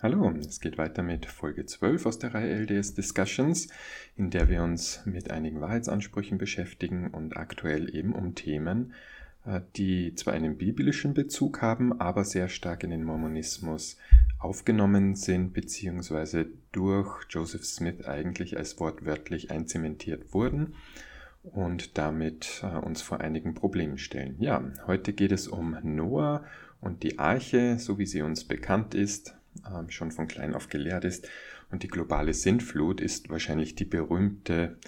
Hallo, es geht weiter mit Folge 12 aus der Reihe LDS Discussions, in der wir uns mit einigen Wahrheitsansprüchen beschäftigen und aktuell eben um Themen, äh, die zwar einen biblischen Bezug haben, aber sehr stark in den Mormonismus aufgenommen sind, beziehungsweise durch Joseph Smith eigentlich als wortwörtlich einzementiert wurden und damit äh, uns vor einigen Problemen stellen. Ja, heute geht es um Noah und die Arche, so wie sie uns bekannt ist, ähm, schon von klein auf gelehrt ist. Und die globale Sintflut ist wahrscheinlich die berühmte,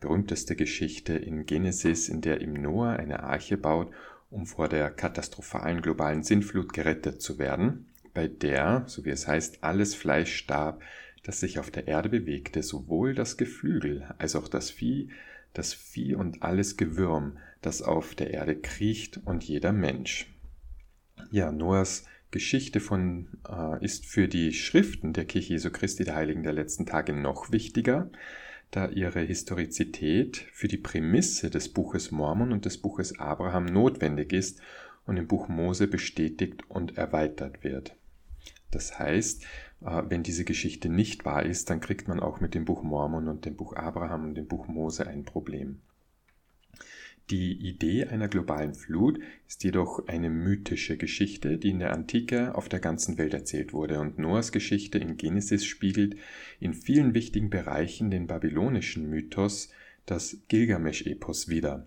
berühmteste Geschichte in Genesis, in der ihm Noah eine Arche baut, um vor der katastrophalen globalen Sintflut gerettet zu werden, bei der, so wie es heißt, alles Fleisch starb, das sich auf der Erde bewegte, sowohl das Geflügel als auch das Vieh, das Vieh und alles Gewürm, das auf der Erde kriecht und jeder Mensch. Ja, Noahs Geschichte von, äh, ist für die Schriften der Kirche Jesu Christi der Heiligen der letzten Tage noch wichtiger, da ihre Historizität für die Prämisse des Buches Mormon und des Buches Abraham notwendig ist und im Buch Mose bestätigt und erweitert wird. Das heißt, äh, wenn diese Geschichte nicht wahr ist, dann kriegt man auch mit dem Buch Mormon und dem Buch Abraham und dem Buch Mose ein Problem. Die Idee einer globalen Flut ist jedoch eine mythische Geschichte, die in der Antike auf der ganzen Welt erzählt wurde und Noahs Geschichte in Genesis spiegelt in vielen wichtigen Bereichen den babylonischen Mythos, das Gilgamesch-Epos wider.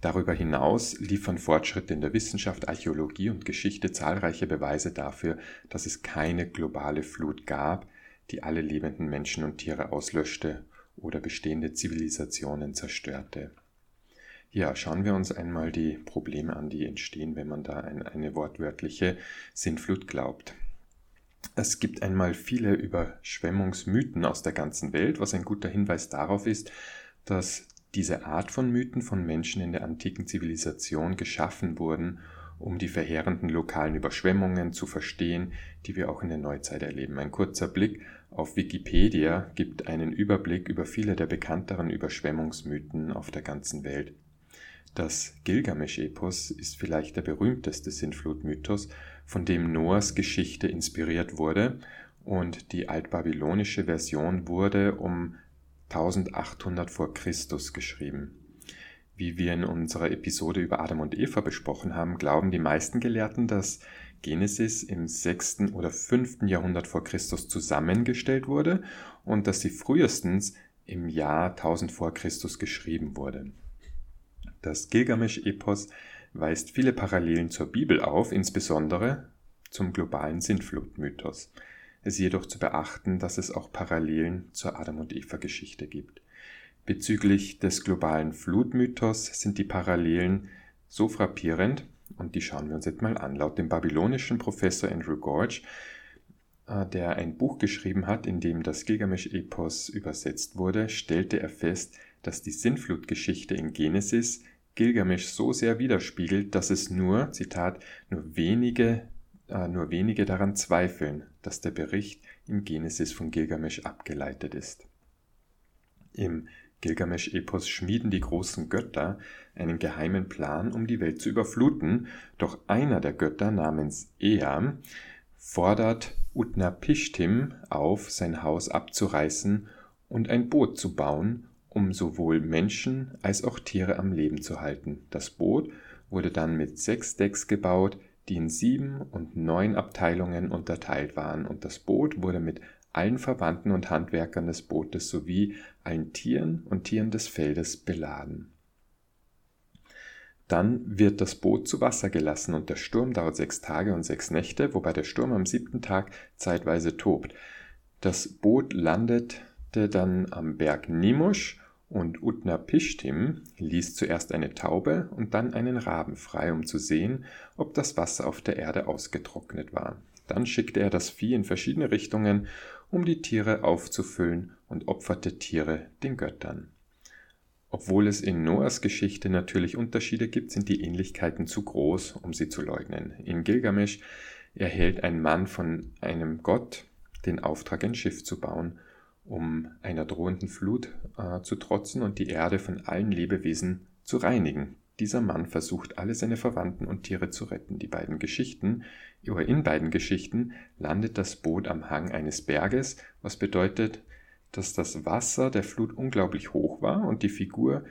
Darüber hinaus liefern Fortschritte in der Wissenschaft, Archäologie und Geschichte zahlreiche Beweise dafür, dass es keine globale Flut gab, die alle lebenden Menschen und Tiere auslöschte oder bestehende Zivilisationen zerstörte. Ja, schauen wir uns einmal die Probleme an, die entstehen, wenn man da an eine wortwörtliche Sintflut glaubt. Es gibt einmal viele Überschwemmungsmythen aus der ganzen Welt, was ein guter Hinweis darauf ist, dass diese Art von Mythen von Menschen in der antiken Zivilisation geschaffen wurden, um die verheerenden lokalen Überschwemmungen zu verstehen, die wir auch in der Neuzeit erleben. Ein kurzer Blick auf Wikipedia gibt einen Überblick über viele der bekannteren Überschwemmungsmythen auf der ganzen Welt. Das Gilgamesch-Epos ist vielleicht der berühmteste Sintflut-Mythos, von dem Noahs Geschichte inspiriert wurde, und die altbabylonische Version wurde um 1800 vor Christus geschrieben. Wie wir in unserer Episode über Adam und Eva besprochen haben, glauben die meisten Gelehrten, dass Genesis im 6. oder 5. Jahrhundert vor Christus zusammengestellt wurde und dass sie frühestens im Jahr 1000 vor Christus geschrieben wurde. Das Gilgamesch-Epos weist viele Parallelen zur Bibel auf, insbesondere zum globalen Sintflutmythos. Es ist jedoch zu beachten, dass es auch Parallelen zur Adam- und Eva-Geschichte gibt. Bezüglich des globalen Flutmythos sind die Parallelen so frappierend, und die schauen wir uns jetzt mal an. Laut dem babylonischen Professor Andrew Gorge, äh, der ein Buch geschrieben hat, in dem das Gilgamesch-Epos übersetzt wurde, stellte er fest, dass die Sintflutgeschichte in Genesis Gilgamesch so sehr widerspiegelt, dass es nur, Zitat, nur wenige, äh, nur wenige daran zweifeln, dass der Bericht im Genesis von Gilgamesch abgeleitet ist. Im Gilgamesch-Epos schmieden die großen Götter einen geheimen Plan, um die Welt zu überfluten, doch einer der Götter namens Ea fordert Utnapishtim auf, sein Haus abzureißen und ein Boot zu bauen, um sowohl Menschen als auch Tiere am Leben zu halten. Das Boot wurde dann mit sechs Decks gebaut, die in sieben und neun Abteilungen unterteilt waren, und das Boot wurde mit allen Verwandten und Handwerkern des Bootes sowie allen Tieren und Tieren des Feldes beladen. Dann wird das Boot zu Wasser gelassen und der Sturm dauert sechs Tage und sechs Nächte, wobei der Sturm am siebten Tag zeitweise tobt. Das Boot landete dann am Berg Nimusch und Utnapishtim ließ zuerst eine Taube und dann einen Raben frei, um zu sehen, ob das Wasser auf der Erde ausgetrocknet war. Dann schickte er das Vieh in verschiedene Richtungen, um die Tiere aufzufüllen und opferte Tiere den Göttern. Obwohl es in Noahs Geschichte natürlich Unterschiede gibt, sind die Ähnlichkeiten zu groß, um sie zu leugnen. In Gilgamesch erhält ein Mann von einem Gott den Auftrag, ein Schiff zu bauen – um einer drohenden Flut äh, zu trotzen und die Erde von allen Lebewesen zu reinigen. Dieser Mann versucht, alle seine Verwandten und Tiere zu retten. Die beiden Geschichten, oder in beiden Geschichten, landet das Boot am Hang eines Berges, was bedeutet, dass das Wasser der Flut unglaublich hoch war und die Figur,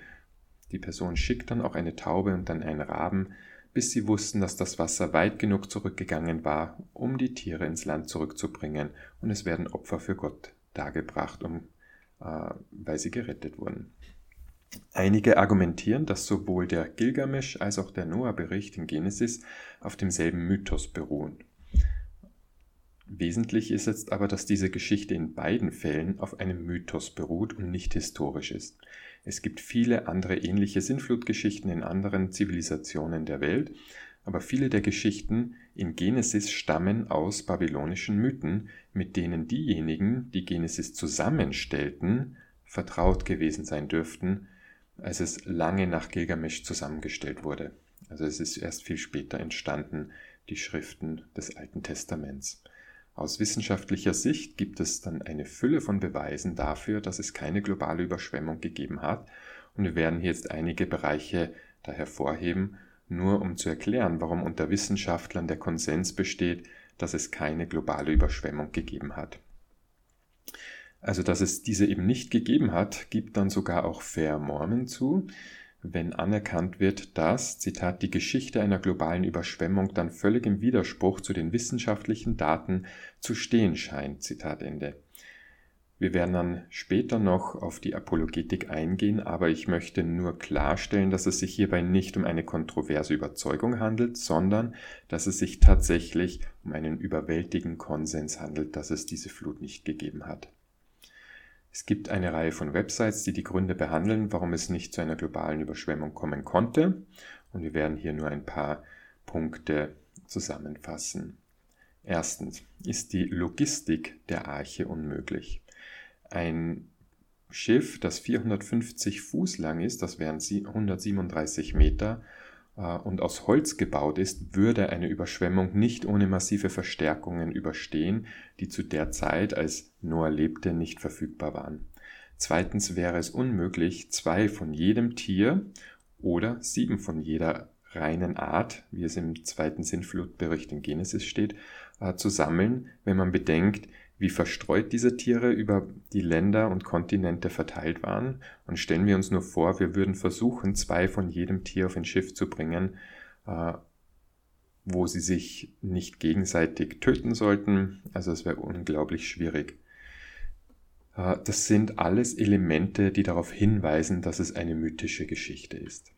die Person schickt dann auch eine Taube und dann einen Raben, bis sie wussten, dass das Wasser weit genug zurückgegangen war, um die Tiere ins Land zurückzubringen, und es werden Opfer für Gott dargebracht, um, äh, weil sie gerettet wurden. Einige argumentieren, dass sowohl der Gilgamesch als auch der Noah-Bericht in Genesis auf demselben Mythos beruhen. Wesentlich ist jetzt aber, dass diese Geschichte in beiden Fällen auf einem Mythos beruht und nicht historisch ist. Es gibt viele andere ähnliche Sinnflutgeschichten in anderen Zivilisationen der Welt, aber viele der Geschichten in Genesis stammen aus babylonischen Mythen, mit denen diejenigen, die Genesis zusammenstellten, vertraut gewesen sein dürften, als es lange nach Gilgamesch zusammengestellt wurde. Also es ist erst viel später entstanden, die Schriften des Alten Testaments. Aus wissenschaftlicher Sicht gibt es dann eine Fülle von Beweisen dafür, dass es keine globale Überschwemmung gegeben hat. Und wir werden hier jetzt einige Bereiche da hervorheben, nur um zu erklären, warum unter Wissenschaftlern der Konsens besteht, dass es keine globale Überschwemmung gegeben hat. Also, dass es diese eben nicht gegeben hat, gibt dann sogar auch Fair Mormon zu, wenn anerkannt wird, dass, Zitat, die Geschichte einer globalen Überschwemmung dann völlig im Widerspruch zu den wissenschaftlichen Daten zu stehen scheint. Zitat Ende. Wir werden dann später noch auf die Apologetik eingehen, aber ich möchte nur klarstellen, dass es sich hierbei nicht um eine kontroverse Überzeugung handelt, sondern dass es sich tatsächlich um einen überwältigenden Konsens handelt, dass es diese Flut nicht gegeben hat. Es gibt eine Reihe von Websites, die die Gründe behandeln, warum es nicht zu einer globalen Überschwemmung kommen konnte. Und wir werden hier nur ein paar Punkte zusammenfassen. Erstens ist die Logistik der Arche unmöglich. Ein Schiff, das 450 Fuß lang ist, das wären 137 Meter, äh, und aus Holz gebaut ist, würde eine Überschwemmung nicht ohne massive Verstärkungen überstehen, die zu der Zeit, als Noah lebte, nicht verfügbar waren. Zweitens wäre es unmöglich, zwei von jedem Tier oder sieben von jeder reinen Art, wie es im zweiten Sinnflutbericht in Genesis steht, äh, zu sammeln, wenn man bedenkt, wie verstreut diese Tiere über die Länder und Kontinente verteilt waren. Und stellen wir uns nur vor, wir würden versuchen, zwei von jedem Tier auf ein Schiff zu bringen, äh, wo sie sich nicht gegenseitig töten sollten. Also es wäre unglaublich schwierig. Äh, das sind alles Elemente, die darauf hinweisen, dass es eine mythische Geschichte ist.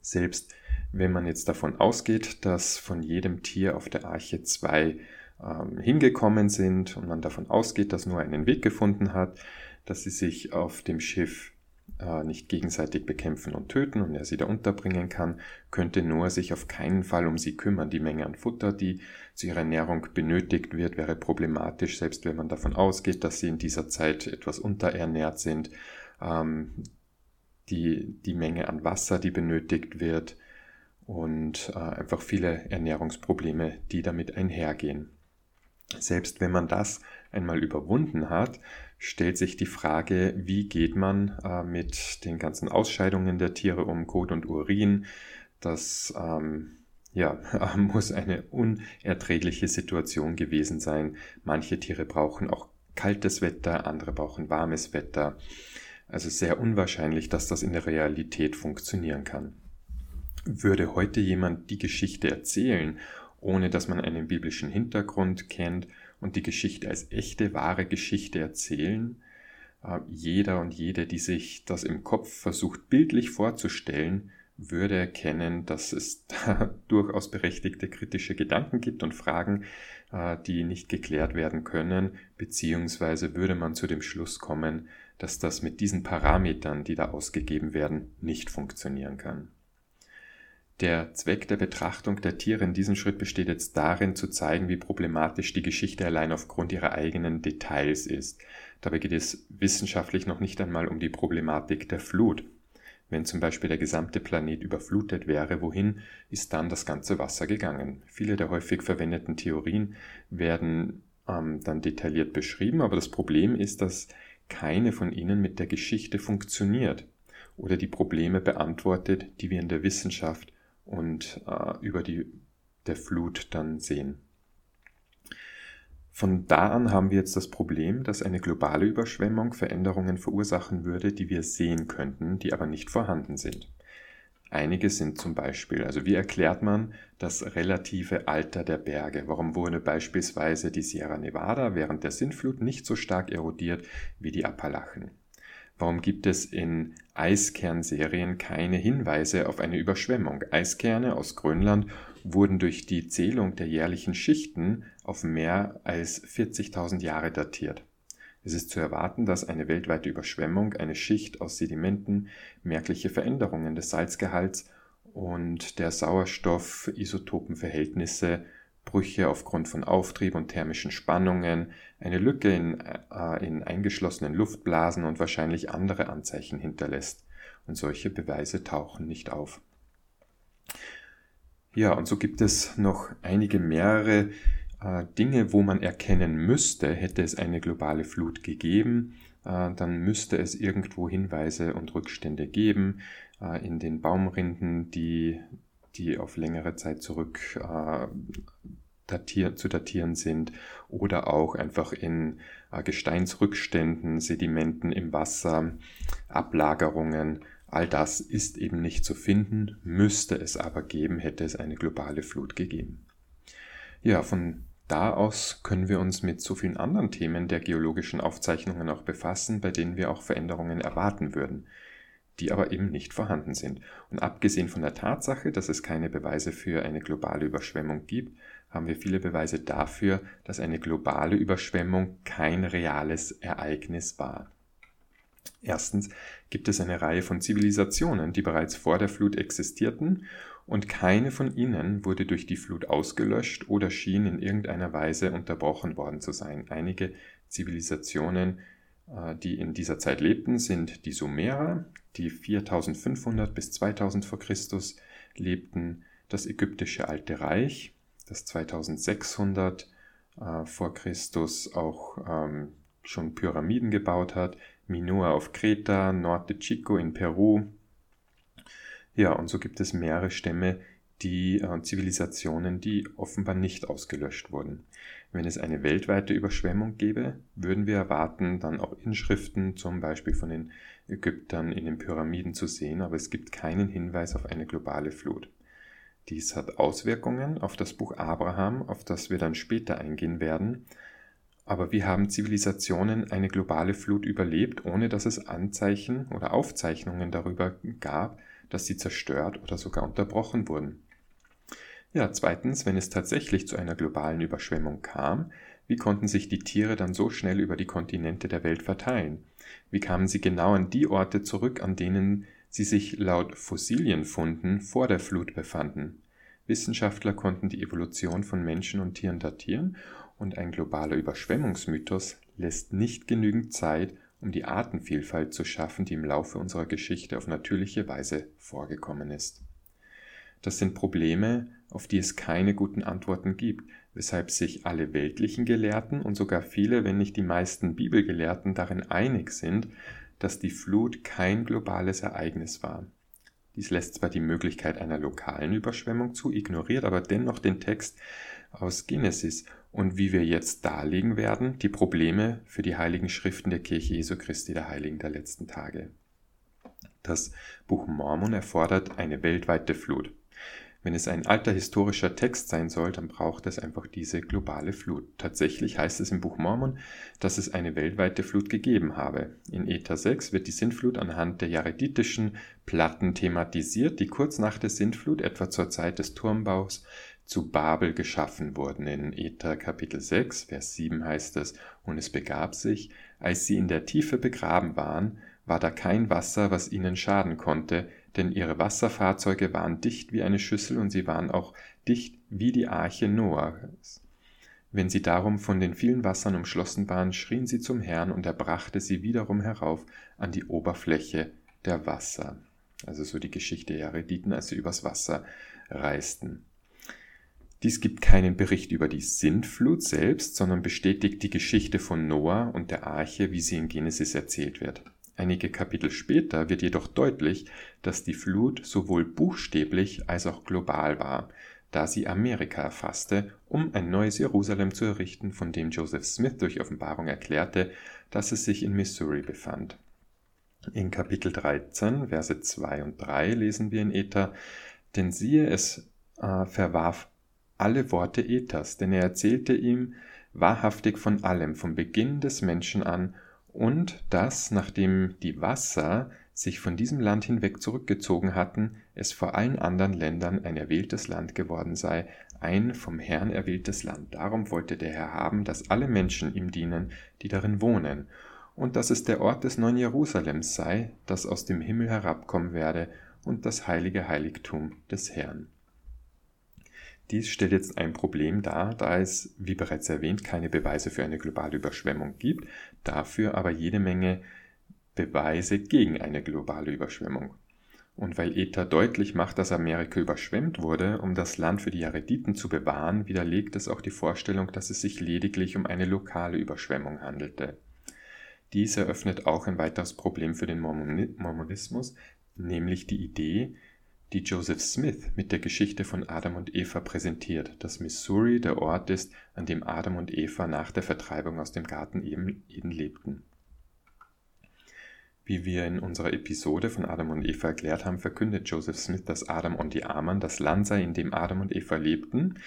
Selbst wenn man jetzt davon ausgeht, dass von jedem Tier auf der Arche zwei ähm, hingekommen sind und man davon ausgeht, dass Noah einen Weg gefunden hat, dass sie sich auf dem Schiff äh, nicht gegenseitig bekämpfen und töten und er sie da unterbringen kann, könnte Noah sich auf keinen Fall um sie kümmern. Die Menge an Futter, die zu ihrer Ernährung benötigt wird, wäre problematisch, selbst wenn man davon ausgeht, dass sie in dieser Zeit etwas unterernährt sind. Ähm, die, die Menge an Wasser, die benötigt wird und äh, einfach viele Ernährungsprobleme, die damit einhergehen. Selbst wenn man das einmal überwunden hat, stellt sich die Frage, wie geht man äh, mit den ganzen Ausscheidungen der Tiere um, Kot und Urin. Das ähm, ja, muss eine unerträgliche Situation gewesen sein. Manche Tiere brauchen auch kaltes Wetter, andere brauchen warmes Wetter. Also sehr unwahrscheinlich, dass das in der Realität funktionieren kann. Würde heute jemand die Geschichte erzählen ohne dass man einen biblischen Hintergrund kennt und die Geschichte als echte, wahre Geschichte erzählen. Äh, jeder und jede, die sich das im Kopf versucht bildlich vorzustellen, würde erkennen, dass es da durchaus berechtigte kritische Gedanken gibt und Fragen, äh, die nicht geklärt werden können, beziehungsweise würde man zu dem Schluss kommen, dass das mit diesen Parametern, die da ausgegeben werden, nicht funktionieren kann. Der Zweck der Betrachtung der Tiere in diesem Schritt besteht jetzt darin, zu zeigen, wie problematisch die Geschichte allein aufgrund ihrer eigenen Details ist. Dabei geht es wissenschaftlich noch nicht einmal um die Problematik der Flut. Wenn zum Beispiel der gesamte Planet überflutet wäre, wohin ist dann das ganze Wasser gegangen? Viele der häufig verwendeten Theorien werden ähm, dann detailliert beschrieben, aber das Problem ist, dass keine von ihnen mit der Geschichte funktioniert. oder die Probleme beantwortet, die wir in der Wissenschaft und äh, über die der Flut dann sehen. Von da an haben wir jetzt das Problem, dass eine globale Überschwemmung Veränderungen verursachen würde, die wir sehen könnten, die aber nicht vorhanden sind. Einige sind zum Beispiel, also wie erklärt man das relative Alter der Berge? Warum wurde beispielsweise die Sierra Nevada während der Sintflut nicht so stark erodiert wie die Appalachen? Warum gibt es in Eiskernserien keine Hinweise auf eine Überschwemmung? Eiskerne aus Grönland wurden durch die Zählung der jährlichen Schichten auf mehr als 40.000 Jahre datiert. Es ist zu erwarten, dass eine weltweite Überschwemmung eine Schicht aus Sedimenten merkliche Veränderungen des Salzgehalts und der Sauerstoff-Isotopenverhältnisse, Brüche aufgrund von Auftrieb und thermischen Spannungen, eine Lücke in, äh, in eingeschlossenen Luftblasen und wahrscheinlich andere Anzeichen hinterlässt. Und solche Beweise tauchen nicht auf. Ja, und so gibt es noch einige mehrere äh, Dinge, wo man erkennen müsste, hätte es eine globale Flut gegeben, äh, dann müsste es irgendwo Hinweise und Rückstände geben äh, in den Baumrinden, die, die auf längere Zeit zurück datier, zu datieren sind oder auch einfach in Gesteinsrückständen, Sedimenten im Wasser, Ablagerungen. All das ist eben nicht zu finden, müsste es aber geben, hätte es eine globale Flut gegeben. Ja, von da aus können wir uns mit so vielen anderen Themen der geologischen Aufzeichnungen auch befassen, bei denen wir auch Veränderungen erwarten würden, die aber eben nicht vorhanden sind. Und abgesehen von der Tatsache, dass es keine Beweise für eine globale Überschwemmung gibt, haben wir viele Beweise dafür, dass eine globale Überschwemmung kein reales Ereignis war. Erstens gibt es eine Reihe von Zivilisationen, die bereits vor der Flut existierten und keine von ihnen wurde durch die Flut ausgelöscht oder schien in irgendeiner Weise unterbrochen worden zu sein. Einige Zivilisationen, die in dieser Zeit lebten, sind die Sumerer, die 4500 bis 2000 vor Christus lebten, das ägyptische Alte Reich, das 2600 äh, vor Christus auch ähm, schon Pyramiden gebaut hat, Minoa auf Kreta, Norte Chico in Peru, ja, und so gibt es mehrere Stämme, die äh, Zivilisationen, die offenbar nicht ausgelöscht wurden. Wenn es eine weltweite Überschwemmung gäbe, würden wir erwarten, dann auch Inschriften zum Beispiel von den Ägyptern in den Pyramiden zu sehen, aber es gibt keinen Hinweis auf eine globale Flut. Dies hat Auswirkungen auf das Buch Abraham, auf das wir dann später eingehen werden. Aber wie haben Zivilisationen eine globale Flut überlebt, ohne dass es Anzeichen oder Aufzeichnungen darüber gab, dass sie zerstört oder sogar unterbrochen wurden. Ja, zweitens, wenn es tatsächlich zu einer globalen Überschwemmung kam, wie konnten sich die Tiere dann so schnell über die Kontinente der Welt verteilen? Wie kamen sie genau an die Orte zurück, an denen sie sich laut Fossilienfunden vor der Flut befanden? Wissenschaftler konnten die Evolution von Menschen und Tieren datieren und ein globaler Überschwemmungsmythos lässt nicht genügend Zeit, um die Artenvielfalt zu schaffen, die im Laufe unserer Geschichte auf natürliche Weise vorgekommen ist. Das sind Probleme, auf die es keine guten Antworten gibt, weshalb sich alle weltlichen Gelehrten und sogar viele, wenn nicht die meisten Bibelgelehrten darin einig sind, dass die Flut kein globales Ereignis war. Dies lässt zwar die Möglichkeit einer lokalen Überschwemmung zu, ignoriert aber dennoch den Text aus Genesis und wie wir jetzt darlegen werden, die Probleme für die heiligen Schriften der Kirche Jesu Christi der Heiligen der letzten Tage. Das Buch Mormon erfordert eine weltweite Flut. Wenn es ein alter historischer Text sein soll, dann braucht es einfach diese globale Flut. Tatsächlich heißt es im Buch Mormon, dass es eine weltweite Flut gegeben habe. In Ether 6 wird die Sintflut anhand der jareditischen Platten thematisiert, die kurz nach der Sintflut, etwa zur Zeit des Turmbaus, zu Babel geschaffen wurden. In Ether Kapitel 6, Vers 7 heißt es, und es begab sich, als sie in der Tiefe begraben waren, war da kein Wasser, was ihnen schaden konnte, denn ihre Wasserfahrzeuge waren dicht wie eine Schüssel und sie waren auch dicht wie die Arche Noahs. Wenn sie darum von den vielen Wassern umschlossen waren, schrien sie zum Herrn und er brachte sie wiederum herauf an die Oberfläche der Wasser. Also so die Geschichte der Jarediten, als sie übers Wasser reisten. Dies gibt keinen Bericht über die Sintflut selbst, sondern bestätigt die Geschichte von Noah und der Arche, wie sie in Genesis erzählt wird. Einige Kapitel später wird jedoch deutlich, dass die Flut sowohl buchstäblich als auch global war, da sie Amerika erfasste, um ein neues Jerusalem zu errichten, von dem Joseph Smith durch Offenbarung erklärte, dass es sich in Missouri befand. In Kapitel 13, Verse 2 und 3 lesen wir in Ether, denn siehe, es äh, verwarf alle Worte Ethers, denn er erzählte ihm wahrhaftig von allem, vom Beginn des Menschen an, und dass, nachdem die Wasser sich von diesem Land hinweg zurückgezogen hatten, es vor allen anderen Ländern ein erwähltes Land geworden sei, ein vom Herrn erwähltes Land. Darum wollte der Herr haben, dass alle Menschen ihm dienen, die darin wohnen, und dass es der Ort des neuen Jerusalems sei, das aus dem Himmel herabkommen werde, und das heilige Heiligtum des Herrn. Dies stellt jetzt ein Problem dar, da es, wie bereits erwähnt, keine Beweise für eine globale Überschwemmung gibt, dafür aber jede Menge Beweise gegen eine globale Überschwemmung. Und weil Ether deutlich macht, dass Amerika überschwemmt wurde, um das Land für die Jarediten zu bewahren, widerlegt es auch die Vorstellung, dass es sich lediglich um eine lokale Überschwemmung handelte. Dies eröffnet auch ein weiteres Problem für den Mormonismus, nämlich die Idee, die Joseph Smith mit der Geschichte von Adam und Eva präsentiert, dass Missouri der Ort ist, an dem Adam und Eva nach der Vertreibung aus dem Garten Eden lebten. Wie wir in unserer Episode von Adam und Eva erklärt haben, verkündet Joseph Smith, dass Adam und die Amann das Land sei, in dem Adam und Eva lebten.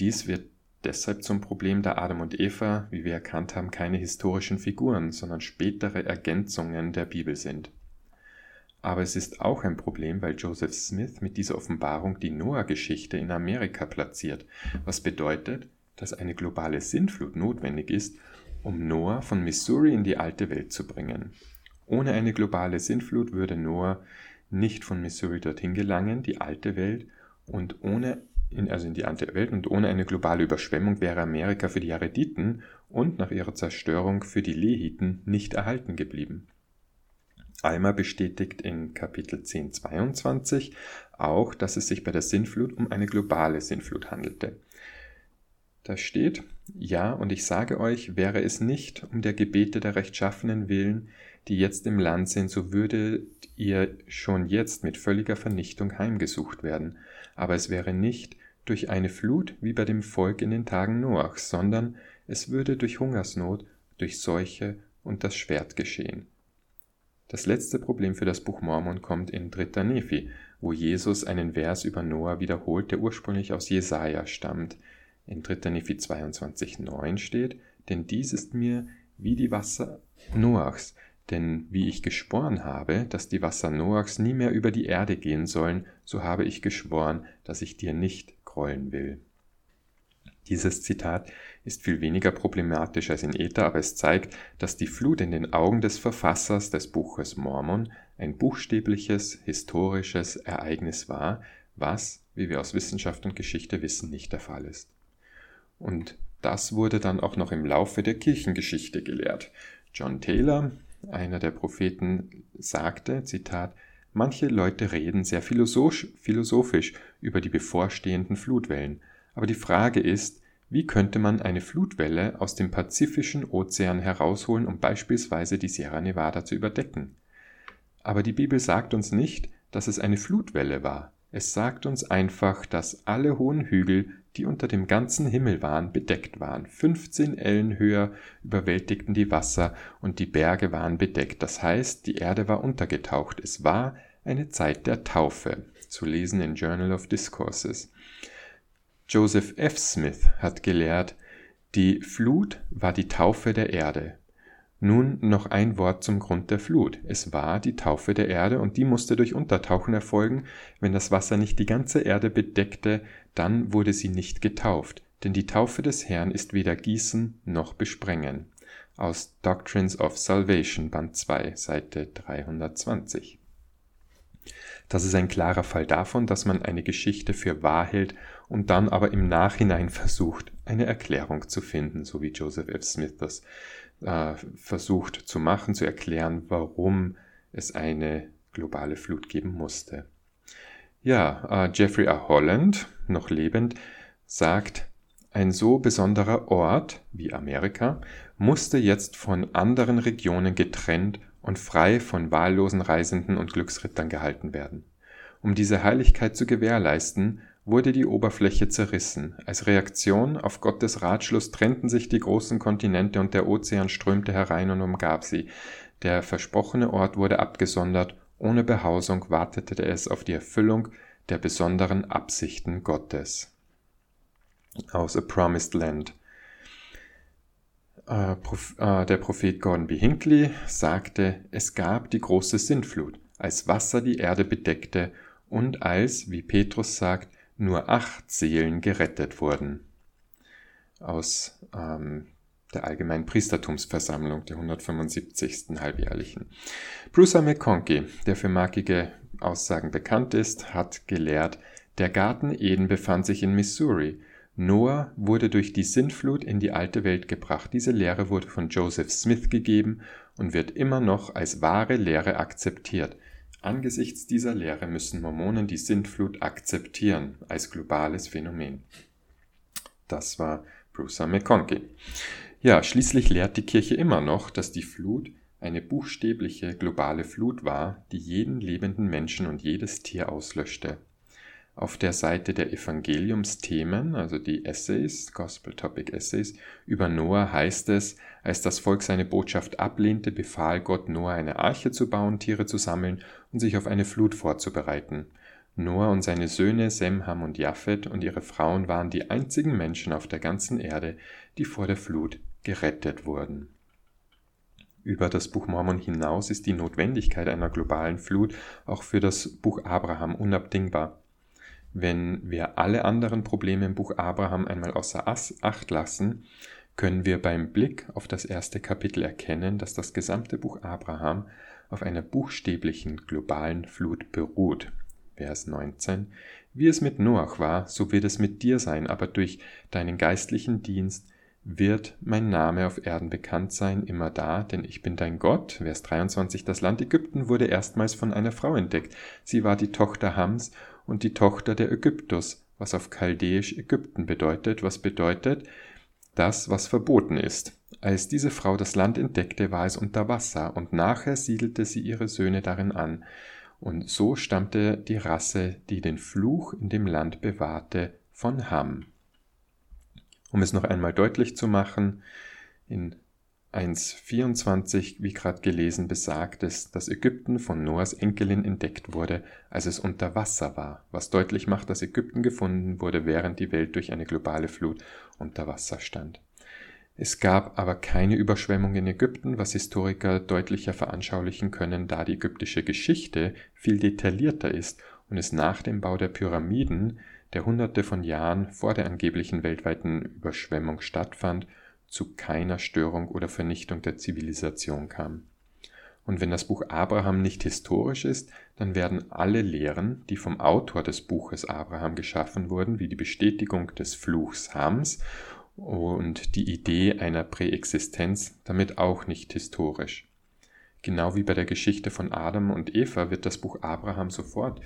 Dies wird deshalb zum Problem, da Adam und Eva, wie wir erkannt haben, keine historischen Figuren, sondern spätere Ergänzungen der Bibel sind. Aber es ist auch ein Problem, weil Joseph Smith mit dieser Offenbarung die Noah-Geschichte in Amerika platziert, was bedeutet, dass eine globale Sintflut notwendig ist, um Noah von Missouri in die alte Welt zu bringen. Ohne eine globale Sintflut würde Noah nicht von Missouri dorthin gelangen, die alte Welt, und ohne in, also in die alte Welt und ohne eine globale Überschwemmung wäre Amerika für die Jarediten und nach ihrer Zerstörung für die Lehiten nicht erhalten geblieben. Alma bestätigt in Kapitel 10.22 auch, dass es sich bei der Sintflut um eine globale Sintflut handelte. Da steht, ja, und ich sage euch, wäre es nicht um der Gebete der Rechtschaffenen willen, die jetzt im Land sind, so würdet ihr schon jetzt mit völliger Vernichtung heimgesucht werden. Aber es wäre nicht durch eine Flut wie bei dem Volk in den Tagen Noachs, sondern es würde durch Hungersnot, durch Seuche und das Schwert geschehen. Das letzte Problem für das Buch Mormon kommt in 3. Nephi, wo Jesus einen Vers über Noah wiederholt, der ursprünglich aus Jesaja stammt. In 3. Nephi 22,9 steht: Denn dies ist mir wie die Wasser Noachs, denn wie ich geschworen habe, dass die Wasser Noachs nie mehr über die Erde gehen sollen, so habe ich geschworen, dass ich dir nicht grollen will. Dieses Zitat ist viel weniger problematisch als in Ether, aber es zeigt, dass die Flut in den Augen des Verfassers des Buches Mormon ein buchstäbliches, historisches Ereignis war, was, wie wir aus Wissenschaft und Geschichte wissen, nicht der Fall ist. Und das wurde dann auch noch im Laufe der Kirchengeschichte gelehrt. John Taylor, einer der Propheten, sagte, Zitat, Manche Leute reden sehr philosophisch über die bevorstehenden Flutwellen, aber die Frage ist, wie könnte man eine Flutwelle aus dem Pazifischen Ozean herausholen, um beispielsweise die Sierra Nevada zu überdecken? Aber die Bibel sagt uns nicht, dass es eine Flutwelle war. Es sagt uns einfach, dass alle hohen Hügel, die unter dem ganzen Himmel waren, bedeckt waren. 15 Ellen höher überwältigten die Wasser und die Berge waren bedeckt. Das heißt, die Erde war untergetaucht. Es war eine Zeit der Taufe. Zu lesen in Journal of Discourses. Joseph F. Smith hat gelehrt, die Flut war die Taufe der Erde. Nun noch ein Wort zum Grund der Flut. Es war die Taufe der Erde und die musste durch Untertauchen erfolgen. Wenn das Wasser nicht die ganze Erde bedeckte, dann wurde sie nicht getauft. Denn die Taufe des Herrn ist weder Gießen noch Besprengen. Aus Doctrines of Salvation, Band 2, Seite 320. Das ist ein klarer Fall davon, dass man eine Geschichte für wahr hält und dann aber im Nachhinein versucht, eine Erklärung zu finden, so wie Joseph F. Smith das äh, versucht zu machen, zu erklären, warum es eine globale Flut geben musste. Ja, äh, Jeffrey R. Holland, noch lebend, sagt, ein so besonderer Ort wie Amerika musste jetzt von anderen Regionen getrennt und frei von wahllosen Reisenden und Glücksrittern gehalten werden. Um diese Heiligkeit zu gewährleisten, wurde die Oberfläche zerrissen. Als Reaktion auf Gottes Ratschluss trennten sich die großen Kontinente und der Ozean strömte herein und umgab sie. Der versprochene Ort wurde abgesondert, ohne Behausung wartete es auf die Erfüllung der besonderen Absichten Gottes. Aus A Promised Land. Äh, äh, der Prophet Gordon B. Hinckley sagte, es gab die große Sintflut, als Wasser die Erde bedeckte und als, wie Petrus sagt, nur acht Seelen gerettet wurden. Aus ähm, der Allgemeinen Priestertumsversammlung der 175. halbjährlichen. Bruce McConkie, der für markige Aussagen bekannt ist, hat gelehrt, der Garten Eden befand sich in Missouri. Noah wurde durch die Sintflut in die alte Welt gebracht. Diese Lehre wurde von Joseph Smith gegeben und wird immer noch als wahre Lehre akzeptiert. Angesichts dieser Lehre müssen Mormonen die Sintflut akzeptieren als globales Phänomen. Das war Bruce McConkie. Ja, schließlich lehrt die Kirche immer noch, dass die Flut eine buchstäbliche globale Flut war, die jeden lebenden Menschen und jedes Tier auslöschte. Auf der Seite der Evangeliumsthemen, also die Essays, Gospel Topic Essays, über Noah heißt es, als das Volk seine Botschaft ablehnte, befahl Gott Noah eine Arche zu bauen, Tiere zu sammeln und sich auf eine Flut vorzubereiten. Noah und seine Söhne Sem, Ham und Japhet und ihre Frauen waren die einzigen Menschen auf der ganzen Erde, die vor der Flut gerettet wurden. Über das Buch Mormon hinaus ist die Notwendigkeit einer globalen Flut auch für das Buch Abraham unabdingbar. Wenn wir alle anderen Probleme im Buch Abraham einmal außer Acht lassen, können wir beim Blick auf das erste Kapitel erkennen, dass das gesamte Buch Abraham auf einer buchstäblichen globalen Flut beruht. Vers 19. Wie es mit Noach war, so wird es mit dir sein, aber durch deinen geistlichen Dienst wird mein Name auf Erden bekannt sein, immer da, denn ich bin dein Gott. Vers 23. Das Land Ägypten wurde erstmals von einer Frau entdeckt. Sie war die Tochter Hams und die Tochter der Ägyptus, was auf Chaldäisch Ägypten bedeutet, was bedeutet das, was verboten ist. Als diese Frau das Land entdeckte, war es unter Wasser, und nachher siedelte sie ihre Söhne darin an. Und so stammte die Rasse, die den Fluch in dem Land bewahrte, von Ham. Um es noch einmal deutlich zu machen, in 1.24, wie gerade gelesen, besagt es, dass Ägypten von Noahs Enkelin entdeckt wurde, als es unter Wasser war, was deutlich macht, dass Ägypten gefunden wurde, während die Welt durch eine globale Flut unter Wasser stand. Es gab aber keine Überschwemmung in Ägypten, was Historiker deutlicher veranschaulichen können, da die ägyptische Geschichte viel detaillierter ist und es nach dem Bau der Pyramiden der Hunderte von Jahren vor der angeblichen weltweiten Überschwemmung stattfand, zu keiner Störung oder Vernichtung der Zivilisation kam. Und wenn das Buch Abraham nicht historisch ist, dann werden alle Lehren, die vom Autor des Buches Abraham geschaffen wurden, wie die Bestätigung des Fluchs Hams und die Idee einer Präexistenz, damit auch nicht historisch. Genau wie bei der Geschichte von Adam und Eva wird das Buch Abraham sofort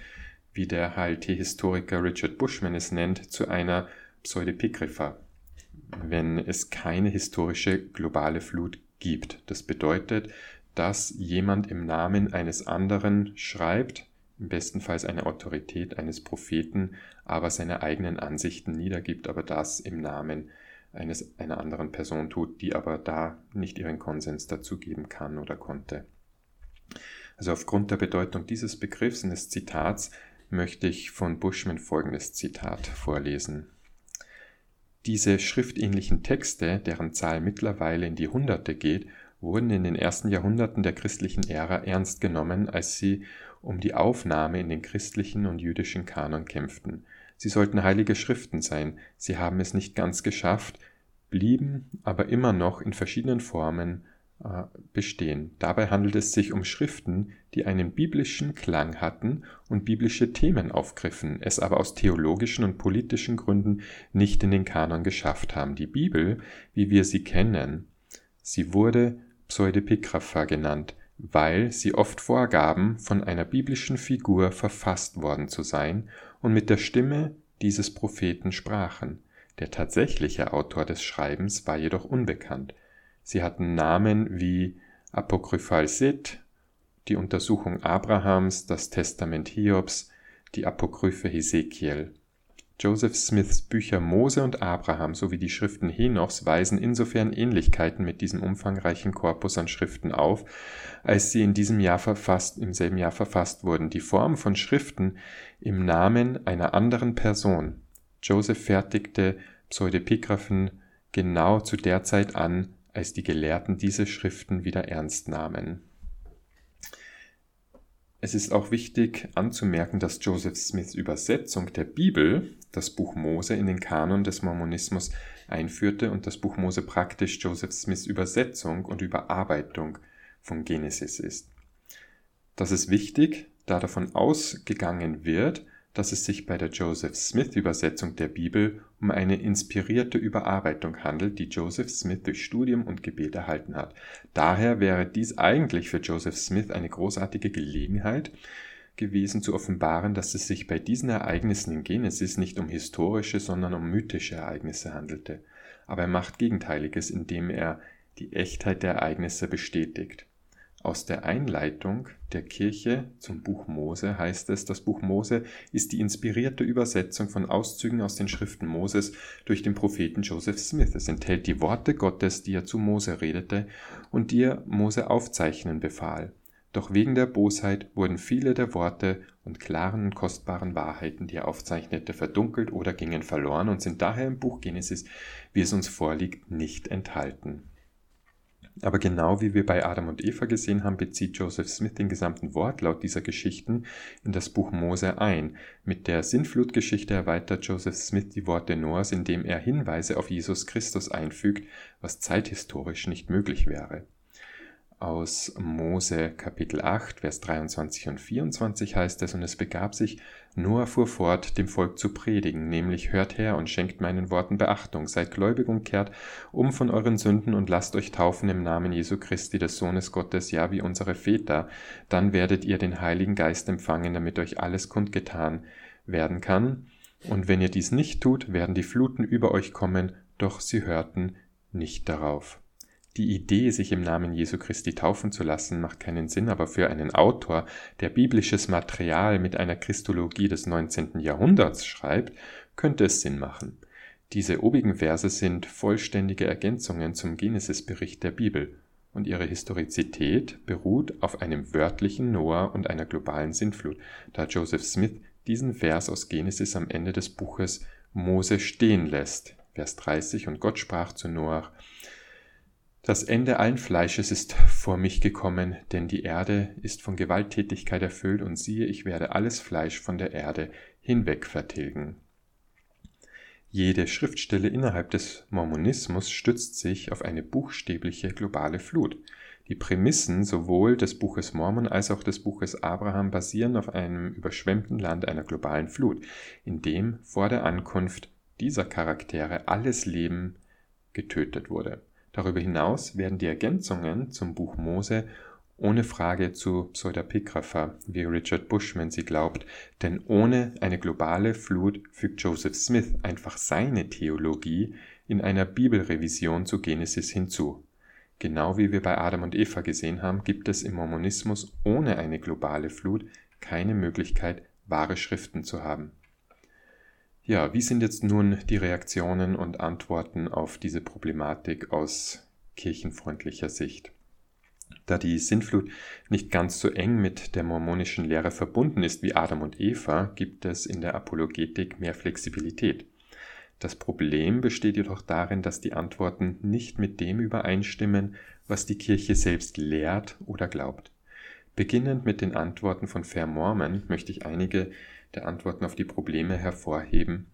wie der HLT-Historiker Richard Bushman es nennt, zu einer Pseudepikrypha, wenn es keine historische globale Flut gibt. Das bedeutet, dass jemand im Namen eines anderen schreibt, im besten Fall eine Autorität eines Propheten, aber seine eigenen Ansichten niedergibt, aber das im Namen eines, einer anderen Person tut, die aber da nicht ihren Konsens dazu geben kann oder konnte. Also aufgrund der Bedeutung dieses Begriffs und des Zitats möchte ich von Bushman folgendes Zitat vorlesen. Diese schriftähnlichen Texte, deren Zahl mittlerweile in die Hunderte geht, wurden in den ersten Jahrhunderten der christlichen Ära ernst genommen, als sie um die Aufnahme in den christlichen und jüdischen Kanon kämpften. Sie sollten heilige Schriften sein, sie haben es nicht ganz geschafft, blieben aber immer noch in verschiedenen Formen bestehen. Dabei handelt es sich um Schriften, die einen biblischen Klang hatten und biblische Themen aufgriffen, es aber aus theologischen und politischen Gründen nicht in den Kanon geschafft haben. Die Bibel, wie wir sie kennen, sie wurde Pseudepigrapha genannt, weil sie oft vorgaben, von einer biblischen Figur verfasst worden zu sein und mit der Stimme dieses Propheten sprachen. Der tatsächliche Autor des Schreibens war jedoch unbekannt. Sie hatten Namen wie Apokryphal Seth, die Untersuchung Abrahams, das Testament Hiobs, die Apokryphe Hesekiel. Joseph Smiths Bücher Mose und Abraham sowie die Schriften Henochs weisen insofern Ähnlichkeiten mit diesem umfangreichen Korpus an Schriften auf, als sie in diesem Jahr verfasst, im selben Jahr verfasst wurden. Die Form von Schriften im Namen einer anderen Person. Joseph fertigte Pseudepigraphen genau zu der Zeit an, als die Gelehrten diese Schriften wieder ernst nahmen. Es ist auch wichtig anzumerken, dass Joseph Smiths Übersetzung der Bibel das Buch Mose in den Kanon des Mormonismus einführte und das Buch Mose praktisch Joseph Smiths Übersetzung und Überarbeitung von Genesis ist. Das ist wichtig, da davon ausgegangen wird, dass es sich bei der Joseph Smith Übersetzung der Bibel um eine inspirierte Überarbeitung handelt, die Joseph Smith durch Studium und Gebet erhalten hat. Daher wäre dies eigentlich für Joseph Smith eine großartige Gelegenheit gewesen zu offenbaren, dass es sich bei diesen Ereignissen in Genesis nicht um historische, sondern um mythische Ereignisse handelte. Aber er macht Gegenteiliges, indem er die Echtheit der Ereignisse bestätigt. Aus der Einleitung der Kirche zum Buch Mose heißt es, das Buch Mose ist die inspirierte Übersetzung von Auszügen aus den Schriften Moses durch den Propheten Joseph Smith. Es enthält die Worte Gottes, die er zu Mose redete und die er Mose aufzeichnen befahl. Doch wegen der Bosheit wurden viele der Worte und klaren und kostbaren Wahrheiten, die er aufzeichnete, verdunkelt oder gingen verloren und sind daher im Buch Genesis, wie es uns vorliegt, nicht enthalten. Aber genau wie wir bei Adam und Eva gesehen haben, bezieht Joseph Smith den gesamten Wortlaut dieser Geschichten in das Buch Mose ein. Mit der Sintflutgeschichte erweitert Joseph Smith die Worte Noahs, indem er Hinweise auf Jesus Christus einfügt, was zeithistorisch nicht möglich wäre aus Mose Kapitel 8, Vers 23 und 24 heißt es, und es begab sich, Noah fuhr fort, dem Volk zu predigen, nämlich hört her und schenkt meinen Worten Beachtung, seid gläubig und kehrt um von euren Sünden und lasst euch taufen im Namen Jesu Christi, des Sohnes Gottes, ja wie unsere Väter, dann werdet ihr den Heiligen Geist empfangen, damit euch alles kundgetan werden kann. Und wenn ihr dies nicht tut, werden die Fluten über euch kommen, doch sie hörten nicht darauf. Die Idee, sich im Namen Jesu Christi taufen zu lassen, macht keinen Sinn, aber für einen Autor, der biblisches Material mit einer Christologie des 19. Jahrhunderts schreibt, könnte es Sinn machen. Diese obigen Verse sind vollständige Ergänzungen zum Genesis-Bericht der Bibel und ihre Historizität beruht auf einem wörtlichen Noah und einer globalen Sintflut, da Joseph Smith diesen Vers aus Genesis am Ende des Buches Mose stehen lässt. Vers 30 und Gott sprach zu Noach, das Ende allen Fleisches ist vor mich gekommen, denn die Erde ist von Gewalttätigkeit erfüllt, und siehe, ich werde alles Fleisch von der Erde hinweg vertilgen. Jede Schriftstelle innerhalb des Mormonismus stützt sich auf eine buchstäbliche globale Flut. Die Prämissen sowohl des Buches Mormon als auch des Buches Abraham basieren auf einem überschwemmten Land einer globalen Flut, in dem vor der Ankunft dieser Charaktere alles Leben getötet wurde. Darüber hinaus werden die Ergänzungen zum Buch Mose ohne Frage zu Pseudepigrapha, wie Richard Bushman sie glaubt, denn ohne eine globale Flut fügt Joseph Smith einfach seine Theologie in einer Bibelrevision zu Genesis hinzu. Genau wie wir bei Adam und Eva gesehen haben, gibt es im Mormonismus ohne eine globale Flut keine Möglichkeit, wahre Schriften zu haben. Ja, wie sind jetzt nun die Reaktionen und Antworten auf diese Problematik aus kirchenfreundlicher Sicht? Da die Sintflut nicht ganz so eng mit der mormonischen Lehre verbunden ist wie Adam und Eva, gibt es in der Apologetik mehr Flexibilität. Das Problem besteht jedoch darin, dass die Antworten nicht mit dem übereinstimmen, was die Kirche selbst lehrt oder glaubt. Beginnend mit den Antworten von Fair Mormon möchte ich einige der Antworten auf die Probleme hervorheben,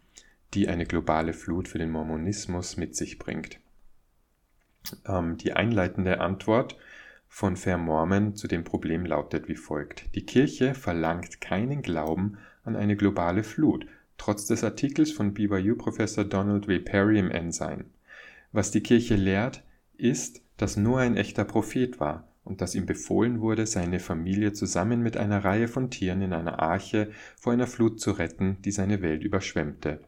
die eine globale Flut für den Mormonismus mit sich bringt. Ähm, die einleitende Antwort von Fair Mormon zu dem Problem lautet wie folgt. Die Kirche verlangt keinen Glauben an eine globale Flut, trotz des Artikels von BYU-Professor Donald W. Perry im Ensign. Was die Kirche lehrt, ist, dass nur ein echter Prophet war und dass ihm befohlen wurde, seine Familie zusammen mit einer Reihe von Tieren in einer Arche vor einer Flut zu retten, die seine Welt überschwemmte.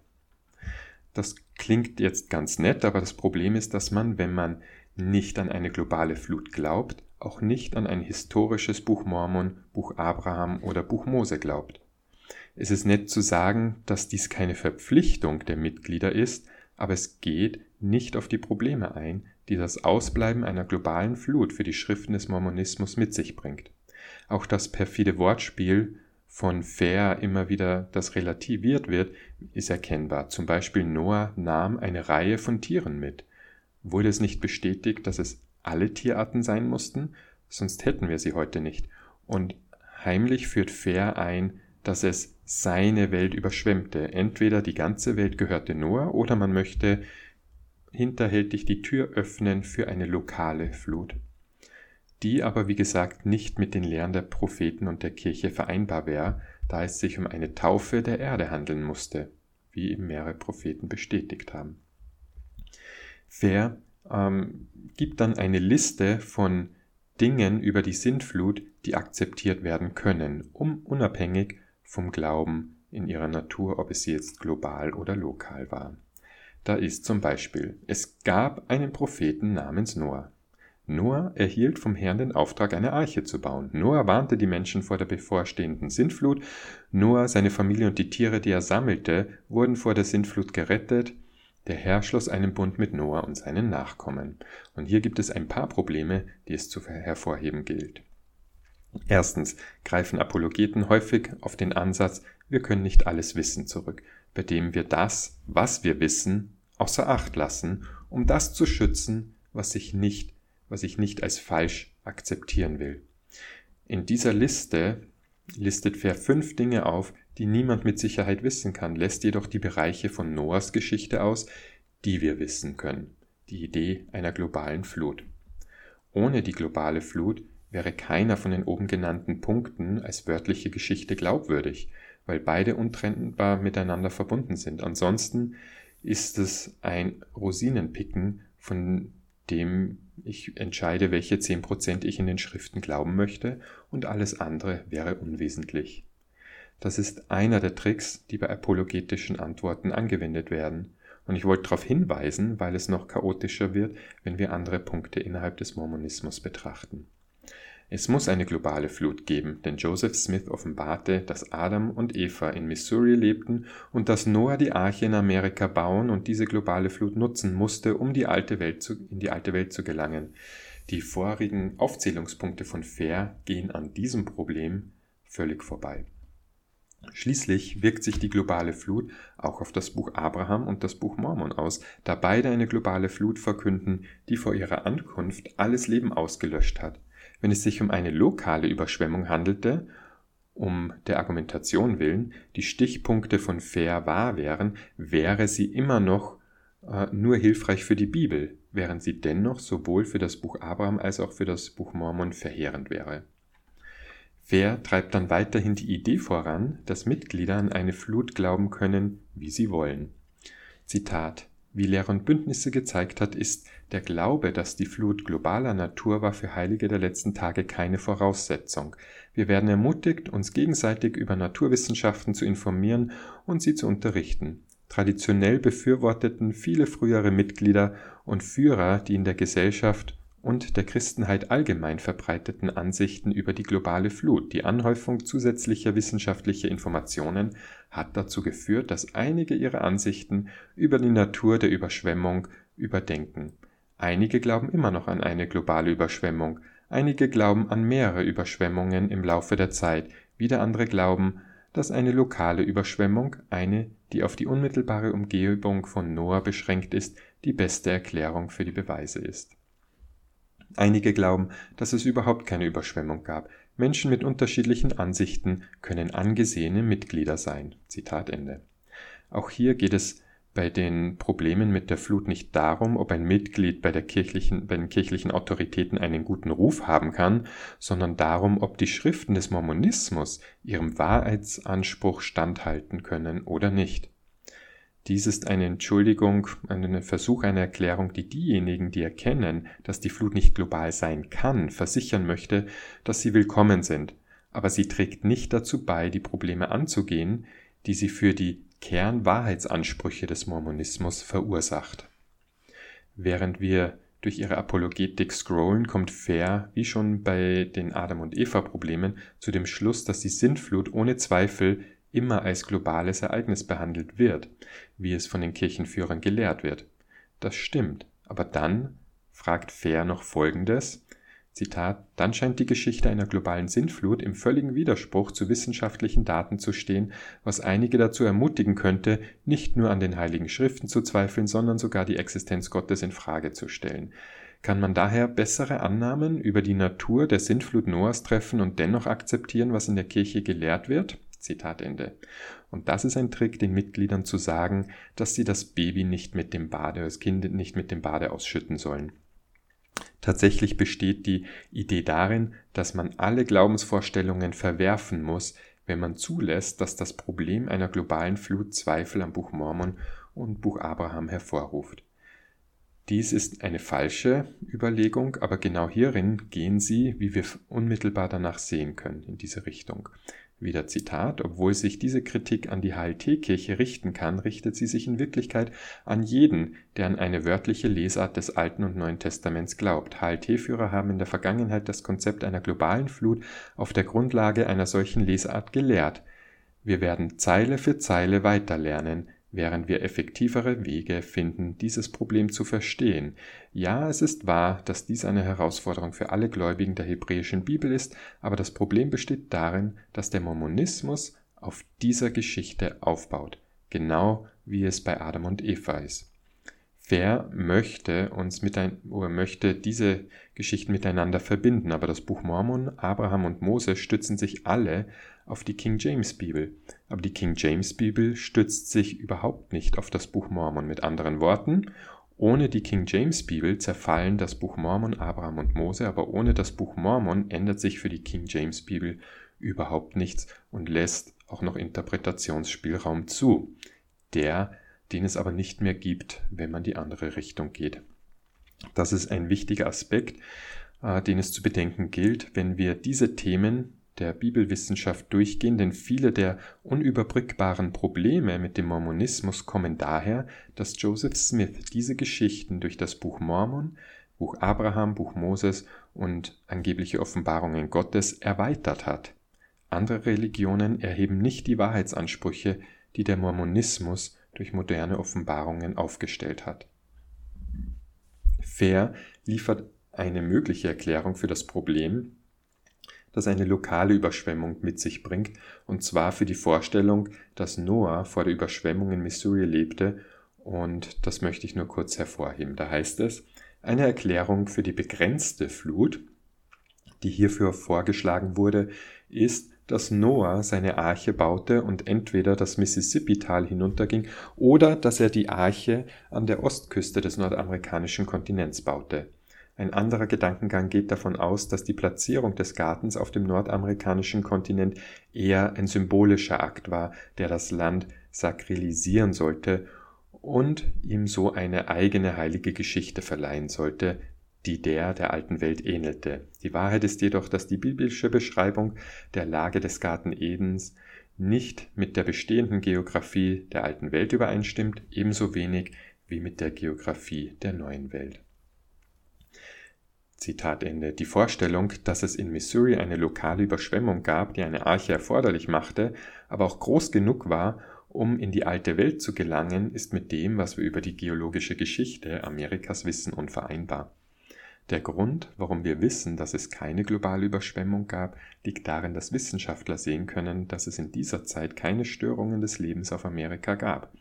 Das klingt jetzt ganz nett, aber das Problem ist, dass man, wenn man nicht an eine globale Flut glaubt, auch nicht an ein historisches Buch Mormon, Buch Abraham oder Buch Mose glaubt. Es ist nett zu sagen, dass dies keine Verpflichtung der Mitglieder ist, aber es geht nicht auf die Probleme ein, die das Ausbleiben einer globalen Flut für die Schriften des Mormonismus mit sich bringt. Auch das perfide Wortspiel von fair immer wieder das relativiert wird, ist erkennbar. Zum Beispiel Noah nahm eine Reihe von Tieren mit. Wurde es nicht bestätigt, dass es alle Tierarten sein mussten? Sonst hätten wir sie heute nicht. Und heimlich führt fair ein, dass es seine Welt überschwemmte. Entweder die ganze Welt gehörte Noah oder man möchte hinterhältig die Tür öffnen für eine lokale Flut, die aber wie gesagt nicht mit den Lehren der Propheten und der Kirche vereinbar wäre, da es sich um eine Taufe der Erde handeln musste, wie eben mehrere Propheten bestätigt haben. Fair ähm, gibt dann eine Liste von Dingen über die Sintflut, die akzeptiert werden können, um unabhängig vom Glauben in ihrer Natur, ob es jetzt global oder lokal war. Da ist zum Beispiel, es gab einen Propheten namens Noah. Noah erhielt vom Herrn den Auftrag, eine Arche zu bauen. Noah warnte die Menschen vor der bevorstehenden Sintflut. Noah, seine Familie und die Tiere, die er sammelte, wurden vor der Sintflut gerettet. Der Herr schloss einen Bund mit Noah und seinen Nachkommen. Und hier gibt es ein paar Probleme, die es zu hervorheben gilt. Erstens greifen Apologeten häufig auf den Ansatz, wir können nicht alles wissen zurück, bei dem wir das, was wir wissen, außer Acht lassen, um das zu schützen, was ich nicht, was ich nicht als falsch akzeptieren will. In dieser Liste listet Fair fünf Dinge auf, die niemand mit Sicherheit wissen kann, lässt jedoch die Bereiche von Noahs Geschichte aus, die wir wissen können. Die Idee einer globalen Flut. Ohne die globale Flut wäre keiner von den oben genannten Punkten als wörtliche Geschichte glaubwürdig, weil beide untrennbar miteinander verbunden sind. Ansonsten ist es ein Rosinenpicken, von dem ich entscheide, welche 10% ich in den Schriften glauben möchte und alles andere wäre unwesentlich. Das ist einer der Tricks, die bei apologetischen Antworten angewendet werden. Und ich wollte darauf hinweisen, weil es noch chaotischer wird, wenn wir andere Punkte innerhalb des Mormonismus betrachten. Es muss eine globale Flut geben, denn Joseph Smith offenbarte, dass Adam und Eva in Missouri lebten und dass Noah die Arche in Amerika bauen und diese globale Flut nutzen musste, um die alte Welt zu, in die alte Welt zu gelangen. Die vorigen Aufzählungspunkte von Fair gehen an diesem Problem völlig vorbei. Schließlich wirkt sich die globale Flut auch auf das Buch Abraham und das Buch Mormon aus, da beide eine globale Flut verkünden, die vor ihrer Ankunft alles Leben ausgelöscht hat. Wenn es sich um eine lokale Überschwemmung handelte, um der Argumentation willen, die Stichpunkte von fair wahr wären, wäre sie immer noch äh, nur hilfreich für die Bibel, während sie dennoch sowohl für das Buch Abraham als auch für das Buch Mormon verheerend wäre. Fair treibt dann weiterhin die Idee voran, dass Mitglieder an eine Flut glauben können, wie sie wollen. Zitat wie Lehre und Bündnisse gezeigt hat, ist der Glaube, dass die Flut globaler Natur war für Heilige der letzten Tage keine Voraussetzung. Wir werden ermutigt, uns gegenseitig über Naturwissenschaften zu informieren und sie zu unterrichten. Traditionell befürworteten viele frühere Mitglieder und Führer die in der Gesellschaft und der Christenheit allgemein verbreiteten Ansichten über die globale Flut. Die Anhäufung zusätzlicher wissenschaftlicher Informationen hat dazu geführt, dass einige ihre Ansichten über die Natur der Überschwemmung überdenken. Einige glauben immer noch an eine globale Überschwemmung, einige glauben an mehrere Überschwemmungen im Laufe der Zeit, wieder andere glauben, dass eine lokale Überschwemmung, eine, die auf die unmittelbare Umgebung von Noah beschränkt ist, die beste Erklärung für die Beweise ist. Einige glauben, dass es überhaupt keine Überschwemmung gab. Menschen mit unterschiedlichen Ansichten können angesehene Mitglieder sein. Zitat Ende. Auch hier geht es bei den Problemen mit der Flut nicht darum, ob ein Mitglied bei, kirchlichen, bei den kirchlichen Autoritäten einen guten Ruf haben kann, sondern darum, ob die Schriften des Mormonismus ihrem Wahrheitsanspruch standhalten können oder nicht. Dies ist eine Entschuldigung, ein Versuch einer Erklärung, die diejenigen, die erkennen, dass die Flut nicht global sein kann, versichern möchte, dass sie willkommen sind, aber sie trägt nicht dazu bei, die Probleme anzugehen, die sie für die Kernwahrheitsansprüche des Mormonismus verursacht. Während wir durch ihre Apologetik scrollen, kommt Fair, wie schon bei den Adam- und Eva-Problemen, zu dem Schluss, dass die Sintflut ohne Zweifel immer als globales Ereignis behandelt wird, wie es von den Kirchenführern gelehrt wird. Das stimmt, aber dann fragt Fair noch Folgendes, Zitat, dann scheint die Geschichte einer globalen Sintflut im völligen Widerspruch zu wissenschaftlichen Daten zu stehen, was einige dazu ermutigen könnte, nicht nur an den heiligen Schriften zu zweifeln, sondern sogar die Existenz Gottes in Frage zu stellen. Kann man daher bessere Annahmen über die Natur der Sintflut Noahs treffen und dennoch akzeptieren, was in der Kirche gelehrt wird? Zitat Ende. Und das ist ein Trick, den Mitgliedern zu sagen, dass sie das Baby nicht mit dem Bade, das Kind nicht mit dem Bade ausschütten sollen. Tatsächlich besteht die Idee darin, dass man alle Glaubensvorstellungen verwerfen muss, wenn man zulässt, dass das Problem einer globalen Flut Zweifel am Buch Mormon und Buch Abraham hervorruft. Dies ist eine falsche Überlegung, aber genau hierin gehen sie, wie wir unmittelbar danach sehen können, in diese Richtung. Wieder Zitat, obwohl sich diese Kritik an die HLT-Kirche richten kann, richtet sie sich in Wirklichkeit an jeden, der an eine wörtliche Lesart des Alten und Neuen Testaments glaubt. HLT-Führer haben in der Vergangenheit das Konzept einer globalen Flut auf der Grundlage einer solchen Lesart gelehrt. Wir werden Zeile für Zeile weiterlernen, während wir effektivere Wege finden, dieses Problem zu verstehen. Ja, es ist wahr, dass dies eine Herausforderung für alle Gläubigen der hebräischen Bibel ist, aber das Problem besteht darin, dass der Mormonismus auf dieser Geschichte aufbaut, genau wie es bei Adam und Eva ist. Wer möchte uns mit ein, oder möchte diese Geschichten miteinander verbinden, aber das Buch Mormon, Abraham und Mose stützen sich alle auf die King James Bibel. Aber die King James Bibel stützt sich überhaupt nicht auf das Buch Mormon. Mit anderen Worten, ohne die King James Bibel zerfallen das Buch Mormon, Abraham und Mose, aber ohne das Buch Mormon ändert sich für die King James Bibel überhaupt nichts und lässt auch noch Interpretationsspielraum zu. Der den es aber nicht mehr gibt, wenn man die andere Richtung geht. Das ist ein wichtiger Aspekt, äh, den es zu bedenken gilt, wenn wir diese Themen der Bibelwissenschaft durchgehen, denn viele der unüberbrückbaren Probleme mit dem Mormonismus kommen daher, dass Joseph Smith diese Geschichten durch das Buch Mormon, Buch Abraham, Buch Moses und angebliche Offenbarungen Gottes erweitert hat. Andere Religionen erheben nicht die Wahrheitsansprüche, die der Mormonismus durch moderne Offenbarungen aufgestellt hat. Fair liefert eine mögliche Erklärung für das Problem, das eine lokale Überschwemmung mit sich bringt, und zwar für die Vorstellung, dass Noah vor der Überschwemmung in Missouri lebte, und das möchte ich nur kurz hervorheben. Da heißt es, eine Erklärung für die begrenzte Flut, die hierfür vorgeschlagen wurde, ist, dass Noah seine Arche baute und entweder das Mississippi-Tal hinunterging oder dass er die Arche an der Ostküste des nordamerikanischen Kontinents baute. Ein anderer Gedankengang geht davon aus, dass die Platzierung des Gartens auf dem nordamerikanischen Kontinent eher ein symbolischer Akt war, der das Land sakrilisieren sollte und ihm so eine eigene heilige Geschichte verleihen sollte, die der der alten Welt ähnelte. Die Wahrheit ist jedoch, dass die biblische Beschreibung der Lage des Garten Edens nicht mit der bestehenden Geographie der alten Welt übereinstimmt, ebenso wenig wie mit der Geographie der neuen Welt. Zitat Ende. Die Vorstellung, dass es in Missouri eine lokale Überschwemmung gab, die eine Arche erforderlich machte, aber auch groß genug war, um in die alte Welt zu gelangen, ist mit dem, was wir über die geologische Geschichte Amerikas wissen, unvereinbar. Der Grund, warum wir wissen, dass es keine globale Überschwemmung gab, liegt darin, dass Wissenschaftler sehen können, dass es in dieser Zeit keine Störungen des Lebens auf Amerika gab.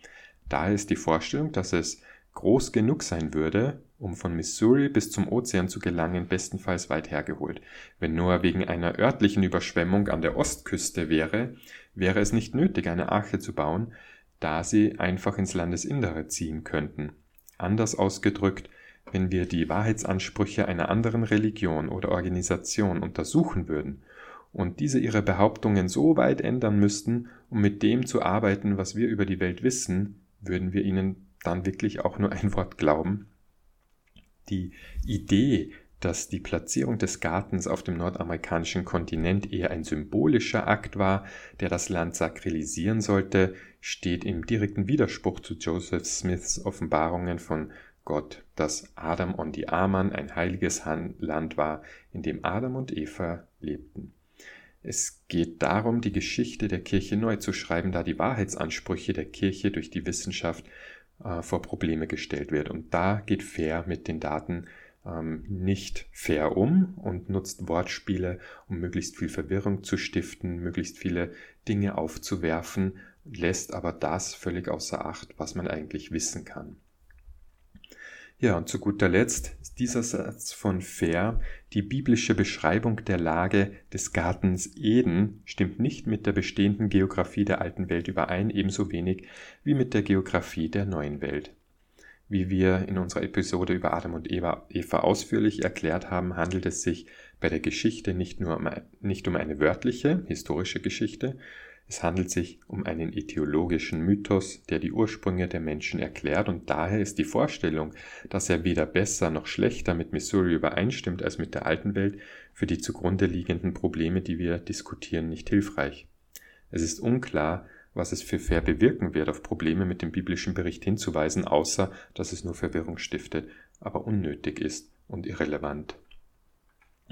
Daher ist die Vorstellung, dass es groß genug sein würde, um von Missouri bis zum Ozean zu gelangen, bestenfalls weit hergeholt. Wenn Noah wegen einer örtlichen Überschwemmung an der Ostküste wäre, wäre es nicht nötig, eine Arche zu bauen, da sie einfach ins Landesinnere ziehen könnten. Anders ausgedrückt, wenn wir die Wahrheitsansprüche einer anderen Religion oder Organisation untersuchen würden und diese ihre Behauptungen so weit ändern müssten, um mit dem zu arbeiten, was wir über die Welt wissen, würden wir ihnen dann wirklich auch nur ein Wort glauben? Die Idee, dass die Platzierung des Gartens auf dem nordamerikanischen Kontinent eher ein symbolischer Akt war, der das Land sakrilisieren sollte, steht im direkten Widerspruch zu Joseph Smiths Offenbarungen von Gott, dass Adam und die Amann ein heiliges Land war, in dem Adam und Eva lebten. Es geht darum, die Geschichte der Kirche neu zu schreiben, da die Wahrheitsansprüche der Kirche durch die Wissenschaft äh, vor Probleme gestellt wird. Und da geht Fair mit den Daten ähm, nicht fair um und nutzt Wortspiele, um möglichst viel Verwirrung zu stiften, möglichst viele Dinge aufzuwerfen, lässt aber das völlig außer Acht, was man eigentlich wissen kann. Ja, und zu guter Letzt ist dieser Satz von Fair, die biblische Beschreibung der Lage des Gartens Eden stimmt nicht mit der bestehenden Geographie der alten Welt überein, ebenso wenig wie mit der Geographie der neuen Welt. Wie wir in unserer Episode über Adam und Eva, Eva ausführlich erklärt haben, handelt es sich bei der Geschichte nicht nur um, nicht um eine wörtliche, historische Geschichte, es handelt sich um einen etiologischen Mythos, der die Ursprünge der Menschen erklärt und daher ist die Vorstellung, dass er weder besser noch schlechter mit Missouri übereinstimmt als mit der alten Welt, für die zugrunde liegenden Probleme, die wir diskutieren, nicht hilfreich. Es ist unklar, was es für fair bewirken wird, auf Probleme mit dem biblischen Bericht hinzuweisen, außer dass es nur Verwirrung stiftet, aber unnötig ist und irrelevant.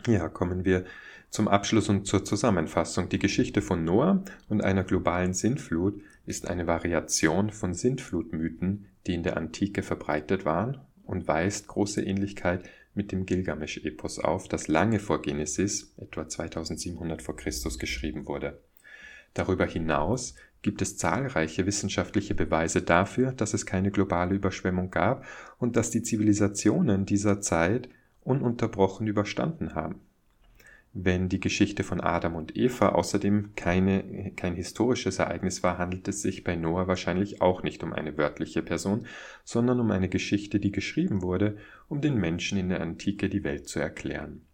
Ja, kommen wir zum Abschluss und zur Zusammenfassung. Die Geschichte von Noah und einer globalen Sintflut ist eine Variation von Sintflutmythen, die in der Antike verbreitet waren und weist große Ähnlichkeit mit dem Gilgamesch-Epos auf, das lange vor Genesis, etwa 2700 vor Christus, geschrieben wurde. Darüber hinaus gibt es zahlreiche wissenschaftliche Beweise dafür, dass es keine globale Überschwemmung gab und dass die Zivilisationen dieser Zeit ununterbrochen überstanden haben. Wenn die Geschichte von Adam und Eva außerdem keine, kein historisches Ereignis war, handelt es sich bei Noah wahrscheinlich auch nicht um eine wörtliche Person, sondern um eine Geschichte, die geschrieben wurde, um den Menschen in der Antike die Welt zu erklären.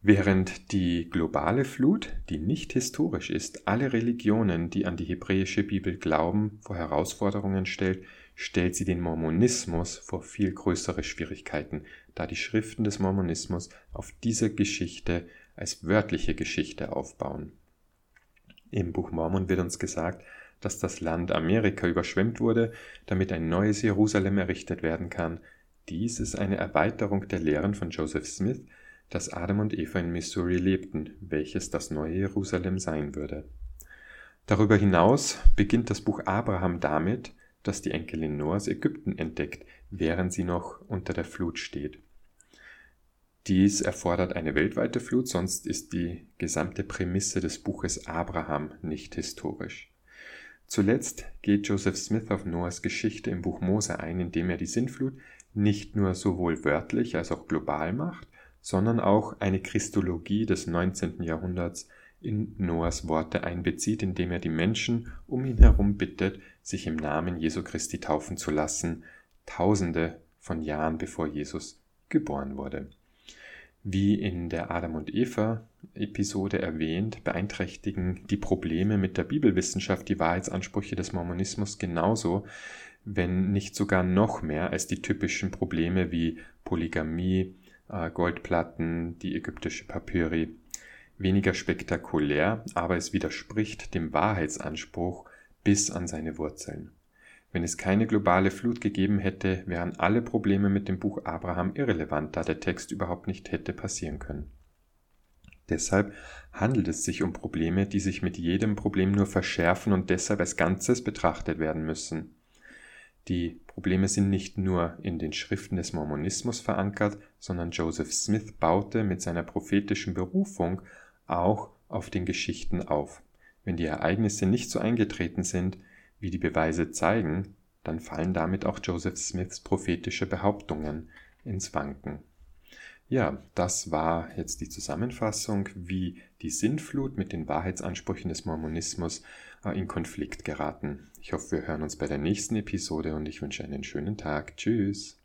Während die globale Flut, die nicht historisch ist, alle Religionen, die an die hebräische Bibel glauben, vor Herausforderungen stellt, stellt sie den Mormonismus vor viel größere Schwierigkeiten, da die Schriften des Mormonismus auf diese Geschichte als wörtliche Geschichte aufbauen. Im Buch Mormon wird uns gesagt, dass das Land Amerika überschwemmt wurde, damit ein neues Jerusalem errichtet werden kann. Dies ist eine Erweiterung der Lehren von Joseph Smith, dass Adam und Eva in Missouri lebten, welches das neue Jerusalem sein würde. Darüber hinaus beginnt das Buch Abraham damit, dass die Enkelin Noahs Ägypten entdeckt, während sie noch unter der Flut steht. Dies erfordert eine weltweite Flut, sonst ist die gesamte Prämisse des Buches Abraham nicht historisch. Zuletzt geht Joseph Smith auf Noahs Geschichte im Buch Mose ein, indem er die Sintflut nicht nur sowohl wörtlich als auch global macht, sondern auch eine Christologie des 19. Jahrhunderts in Noahs Worte einbezieht, indem er die Menschen um ihn herum bittet, sich im Namen Jesu Christi taufen zu lassen, tausende von Jahren bevor Jesus geboren wurde. Wie in der Adam und Eva Episode erwähnt, beeinträchtigen die Probleme mit der Bibelwissenschaft die Wahrheitsansprüche des Mormonismus genauso, wenn nicht sogar noch mehr als die typischen Probleme wie Polygamie, äh, Goldplatten, die ägyptische Papyri. Weniger spektakulär, aber es widerspricht dem Wahrheitsanspruch bis an seine Wurzeln. Wenn es keine globale Flut gegeben hätte, wären alle Probleme mit dem Buch Abraham irrelevant, da der Text überhaupt nicht hätte passieren können. Deshalb handelt es sich um Probleme, die sich mit jedem Problem nur verschärfen und deshalb als Ganzes betrachtet werden müssen. Die Probleme sind nicht nur in den Schriften des Mormonismus verankert, sondern Joseph Smith baute mit seiner prophetischen Berufung auch auf den Geschichten auf. Wenn die Ereignisse nicht so eingetreten sind, wie die Beweise zeigen, dann fallen damit auch Joseph Smiths prophetische Behauptungen ins Wanken. Ja, das war jetzt die Zusammenfassung, wie die Sintflut mit den Wahrheitsansprüchen des Mormonismus äh, in Konflikt geraten. Ich hoffe, wir hören uns bei der nächsten Episode und ich wünsche einen schönen Tag. Tschüss.